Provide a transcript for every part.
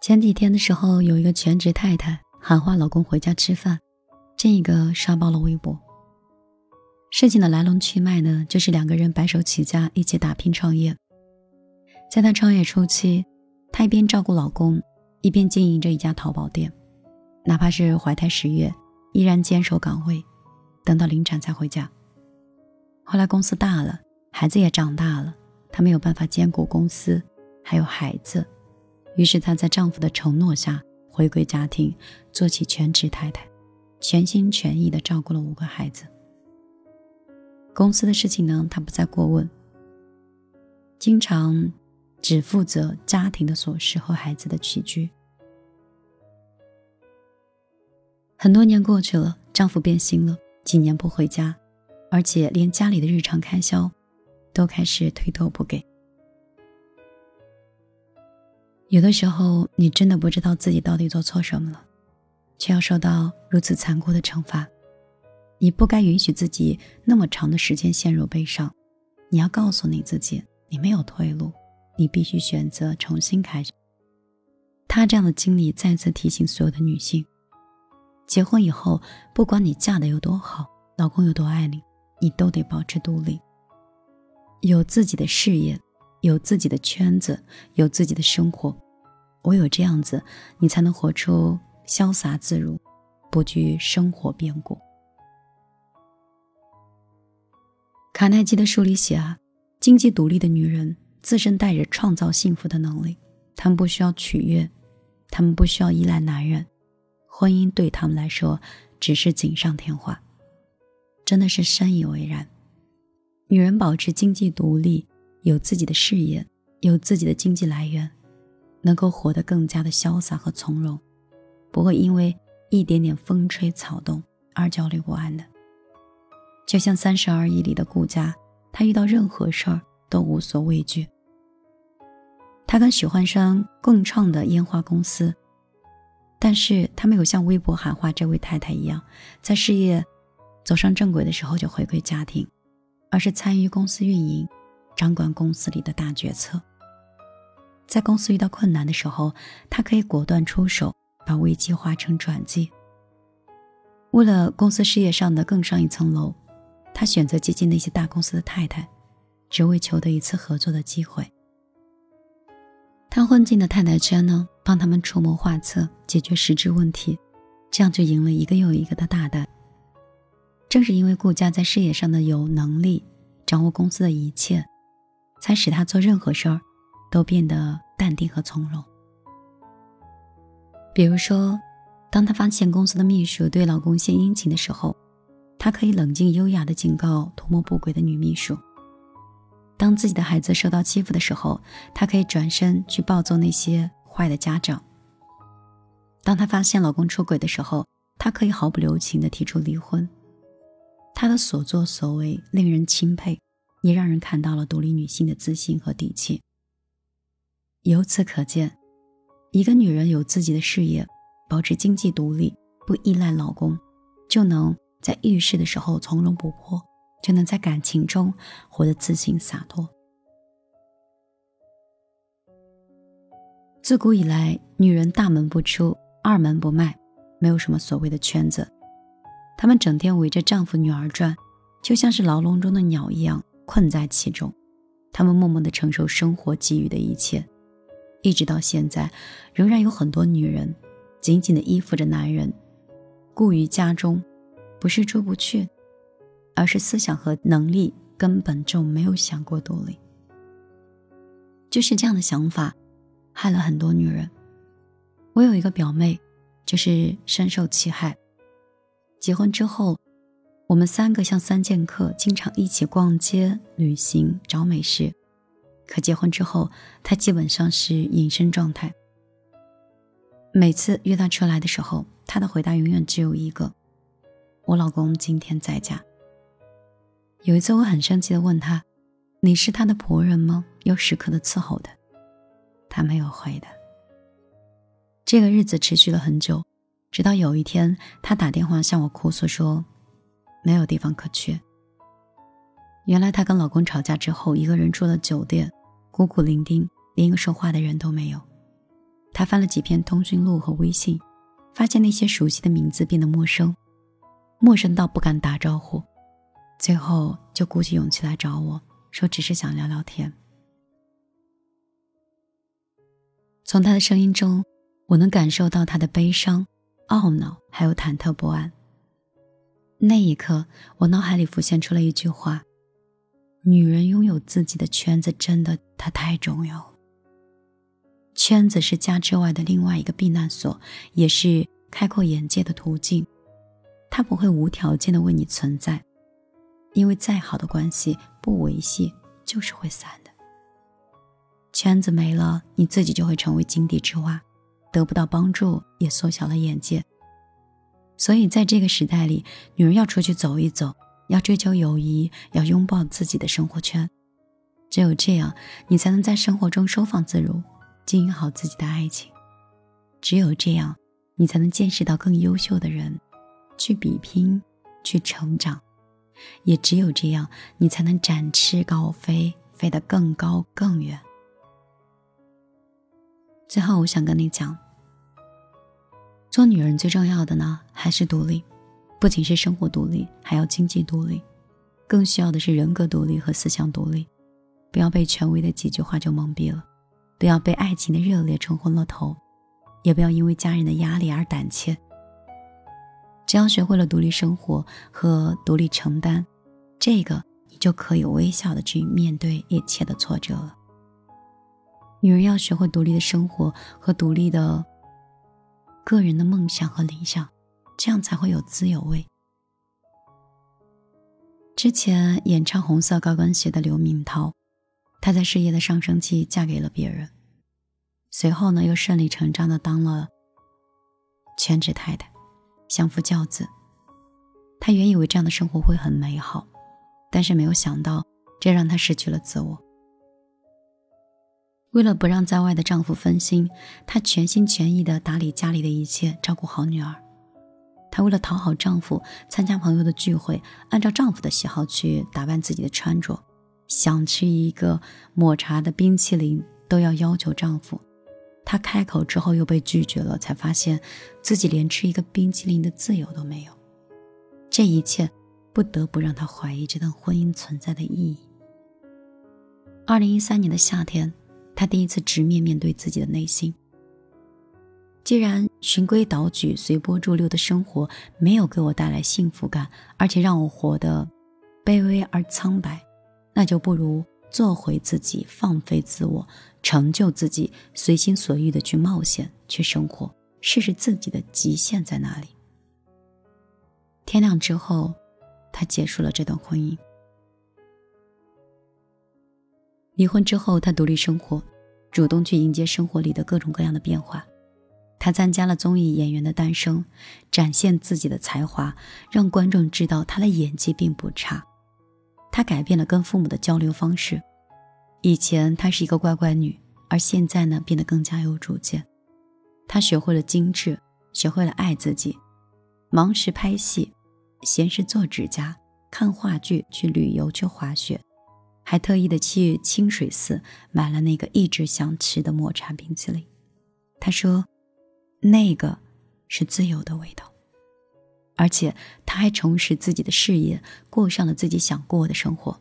前几天的时候，有一个全职太太喊话老公回家吃饭，这个刷爆了微博。事情的来龙去脉呢，就是两个人白手起家，一起打拼创业。在她创业初期，她一边照顾老公，一边经营着一家淘宝店，哪怕是怀胎十月，依然坚守岗位，等到临产才回家。后来公司大了，孩子也长大了，她没有办法兼顾公司还有孩子，于是她在丈夫的承诺下回归家庭，做起全职太太，全心全意地照顾了五个孩子。公司的事情呢，她不再过问，经常只负责家庭的琐事和孩子的起居。很多年过去了，丈夫变心了，几年不回家，而且连家里的日常开销都开始推脱不给。有的时候，你真的不知道自己到底做错什么了，却要受到如此残酷的惩罚。你不该允许自己那么长的时间陷入悲伤，你要告诉你自己，你没有退路，你必须选择重新开始。他这样的经历再次提醒所有的女性：结婚以后，不管你嫁的有多好，老公有多爱你，你都得保持独立，有自己的事业，有自己的圈子，有自己的生活。唯有这样子，你才能活出潇洒自如，不惧生活变故。卡耐基的书里写啊，经济独立的女人自身带着创造幸福的能力，她们不需要取悦，她们不需要依赖男人，婚姻对她们来说只是锦上添花。真的是深以为然。女人保持经济独立，有自己的事业，有自己的经济来源，能够活得更加的潇洒和从容，不会因为一点点风吹草动而焦虑不安的。就像《三十而已》里的顾佳，她遇到任何事儿都无所畏惧。她跟许幻山共创的烟花公司，但是她没有像微博喊话这位太太一样，在事业走上正轨的时候就回归家庭，而是参与公司运营，掌管公司里的大决策。在公司遇到困难的时候，他可以果断出手，把危机化成转机。为了公司事业上的更上一层楼。他选择接近那些大公司的太太，只为求得一次合作的机会。他混进的太太圈呢，帮他们出谋划策，解决实质问题，这样就赢了一个又一个的大单。正是因为顾家在事业上的有能力，掌握公司的一切，才使他做任何事儿都变得淡定和从容。比如说，当他发现公司的秘书对老公献殷勤的时候。她可以冷静优雅地警告图谋不轨的女秘书。当自己的孩子受到欺负的时候，她可以转身去暴揍那些坏的家长。当她发现老公出轨的时候，她可以毫不留情地提出离婚。她的所作所为令人钦佩，也让人看到了独立女性的自信和底气。由此可见，一个女人有自己的事业，保持经济独立，不依赖老公，就能。在遇事的时候从容不迫，就能在感情中活得自信洒脱。自古以来，女人大门不出，二门不迈，没有什么所谓的圈子。她们整天围着丈夫、女儿转，就像是牢笼中的鸟一样困在其中。他们默默地承受生活给予的一切，一直到现在，仍然有很多女人紧紧地依附着男人，顾于家中。不是出不去，而是思想和能力根本就没有想过独立。就是这样的想法，害了很多女人。我有一个表妹，就是深受其害。结婚之后，我们三个像三剑客，经常一起逛街、旅行、找美食。可结婚之后，他基本上是隐身状态。每次约她出来的时候，她的回答永远只有一个。我老公今天在家。有一次，我很生气的问他：“你是他的仆人吗？要时刻的伺候他。”他没有回答。这个日子持续了很久，直到有一天，他打电话向我哭诉说：“没有地方可去。”原来，她跟老公吵架之后，一个人住了酒店，孤苦伶仃，连一个说话的人都没有。他翻了几篇通讯录和微信，发现那些熟悉的名字变得陌生，陌生到不敢打招呼。最后就鼓起勇气来找我说，只是想聊聊天。从他的声音中，我能感受到他的悲伤、懊恼，还有忐忑不安。那一刻，我脑海里浮现出了一句话：“女人拥有自己的圈子，真的，她太重要。圈子是家之外的另外一个避难所，也是开阔眼界的途径。它不会无条件的为你存在，因为再好的关系不维系，就是会散的。”圈子没了，你自己就会成为井底之蛙，得不到帮助，也缩小了眼界。所以，在这个时代里，女人要出去走一走，要追求友谊，要拥抱自己的生活圈。只有这样，你才能在生活中收放自如，经营好自己的爱情。只有这样，你才能见识到更优秀的人，去比拼，去成长。也只有这样，你才能展翅高飞，飞得更高更远。最后，我想跟你讲，做女人最重要的呢，还是独立，不仅是生活独立，还要经济独立，更需要的是人格独立和思想独立。不要被权威的几句话就蒙蔽了，不要被爱情的热烈冲昏了头，也不要因为家人的压力而胆怯。只要学会了独立生活和独立承担，这个你就可以微笑的去面对一切的挫折了。女人要学会独立的生活和独立的个人的梦想和理想，这样才会有滋有味。之前演唱红色高跟鞋的刘敏涛，她在事业的上升期嫁给了别人，随后呢又顺理成章的当了全职太太，相夫教子。她原以为这样的生活会很美好，但是没有想到，这让她失去了自我。为了不让在外的丈夫分心，她全心全意地打理家里的一切，照顾好女儿。她为了讨好丈夫，参加朋友的聚会，按照丈夫的喜好去打扮自己的穿着。想吃一个抹茶的冰淇淋，都要要求丈夫。她开口之后又被拒绝了，才发现自己连吃一个冰淇淋的自由都没有。这一切不得不让她怀疑这段婚姻存在的意义。二零一三年的夏天。他第一次直面面对自己的内心。既然循规蹈矩、随波逐流的生活没有给我带来幸福感，而且让我活得卑微而苍白，那就不如做回自己，放飞自我，成就自己，随心所欲的去冒险、去生活，试试自己的极限在哪里。天亮之后，他结束了这段婚姻。离婚之后，他独立生活，主动去迎接生活里的各种各样的变化。她参加了综艺《演员的诞生》，展现自己的才华，让观众知道她的演技并不差。她改变了跟父母的交流方式，以前她是一个乖乖女，而现在呢，变得更加有主见。她学会了精致，学会了爱自己，忙时拍戏，闲时做指甲、看话剧、去旅游、去滑雪。还特意的去清水寺买了那个一直想吃的抹茶冰淇淋。他说，那个是自由的味道。而且他还重拾自己的事业，过上了自己想过的生活。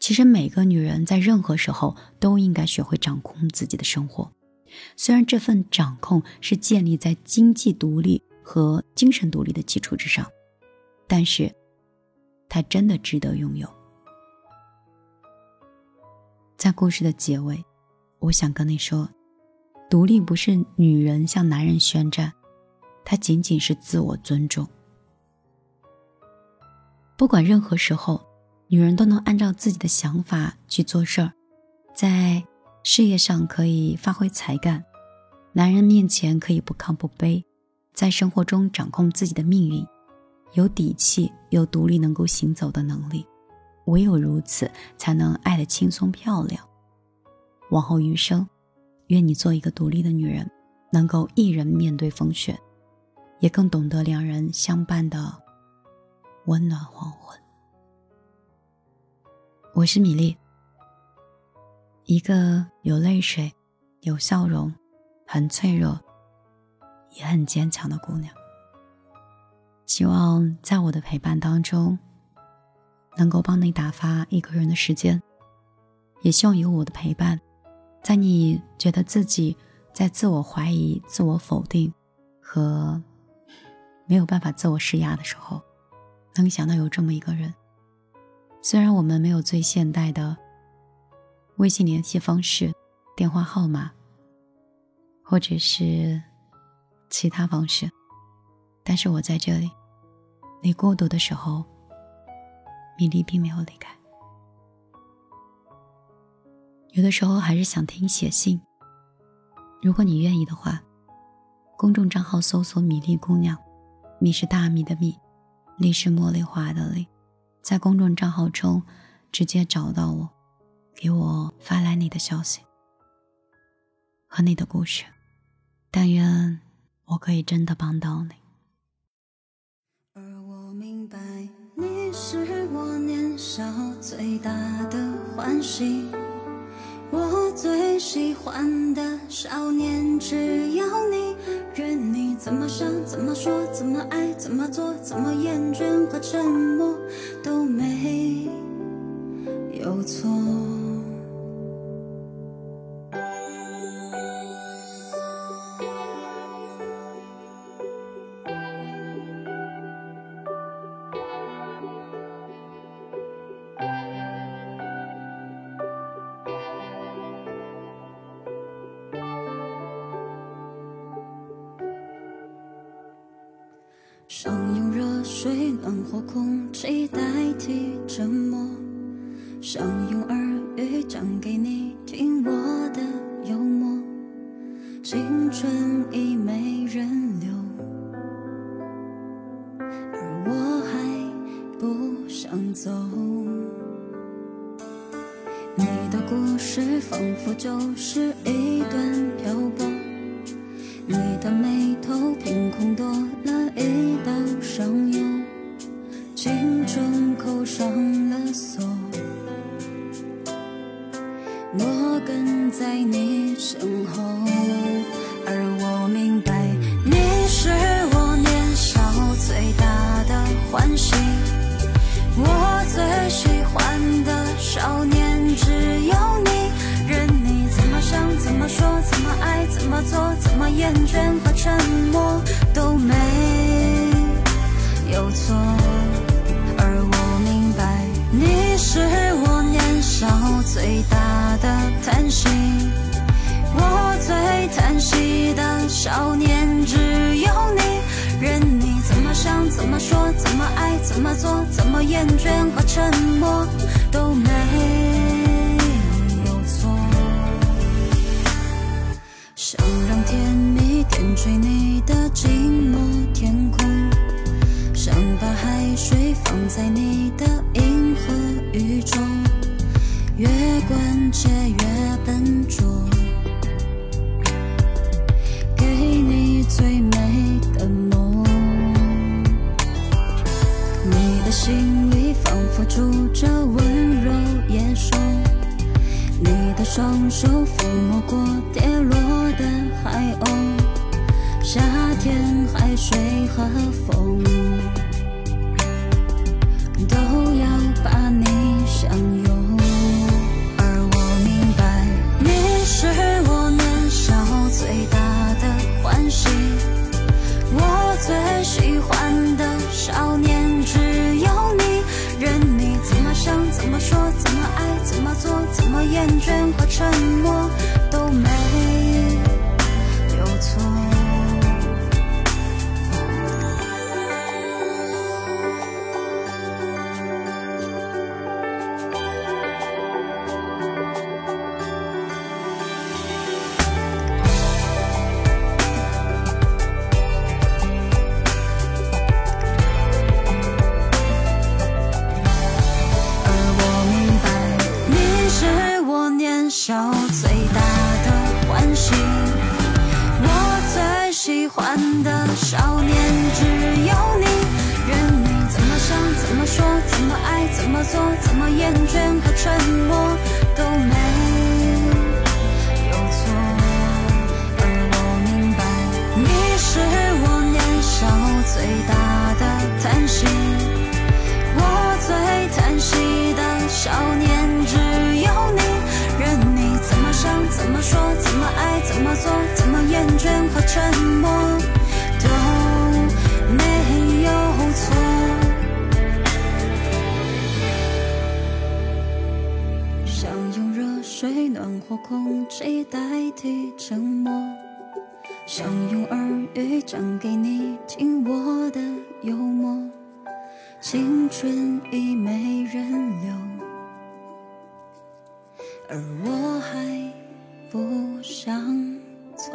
其实每个女人在任何时候都应该学会掌控自己的生活，虽然这份掌控是建立在经济独立和精神独立的基础之上，但是，它真的值得拥有。在故事的结尾，我想跟你说，独立不是女人向男人宣战，它仅仅是自我尊重。不管任何时候，女人都能按照自己的想法去做事儿，在事业上可以发挥才干，男人面前可以不亢不卑，在生活中掌控自己的命运，有底气，有独立能够行走的能力。唯有如此，才能爱得轻松漂亮。往后余生，愿你做一个独立的女人，能够一人面对风雪，也更懂得两人相伴的温暖黄昏。我是米粒，一个有泪水、有笑容，很脆弱，也很坚强的姑娘。希望在我的陪伴当中，能够帮你打发一个人的时间，也希望有我的陪伴，在你觉得自己在自我怀疑、自我否定和没有办法自我施压的时候，能想到有这么一个人。虽然我们没有最现代的微信联系方式、电话号码，或者是其他方式，但是我在这里。你孤独的时候，米粒并没有离开。有的时候还是想听写信。如果你愿意的话，公众账号搜索“米粒姑娘”，米是大米的米，粒是茉莉花的粒，在公众账号中直接找到我，给我发来你的消息和你的故事。但愿我可以真的帮到你。我年少最大的欢喜，我最喜欢的少年，只要你，愿你怎么想，怎么说，怎么爱，怎么做，怎么厌倦和沉默都没有错。空气代替沉默，想用耳语讲给你听我的幽默。青春已没人留，而我还不想走。你的故事仿佛就是一段漂泊，你的眉头凭空多了。一道伤忧，厌倦和沉默都没。有错，而我明白，你是我年少最大的叹息。我最叹息的少年，只有你。任你怎么想，怎么说，怎么爱，怎么做，怎么厌倦和沉默都没有错。想让天蜜点缀你的寂寞天空。想把海水放在你的银河宇宙，越关切越笨拙，给你最美的梦。你的心里仿佛住着温柔野兽，你的双手抚摸过跌落的海鸥。夏天，海水和风都要把你相拥，而我明白，你是我年少最大的欢喜。我最喜欢的少年，只有你。任你怎么想，怎么说，怎么爱，怎么做，怎么厌倦和沉默都没错怎么厌倦和沉默都没有错。而我明白你是我年少最大的叹息我最叹息的少年只有你任你怎么想怎么说怎么爱怎么做怎么厌倦和沉默被暖和空气代替沉默，想用耳语讲给你听我的幽默。青春已没人留，而我还不想走。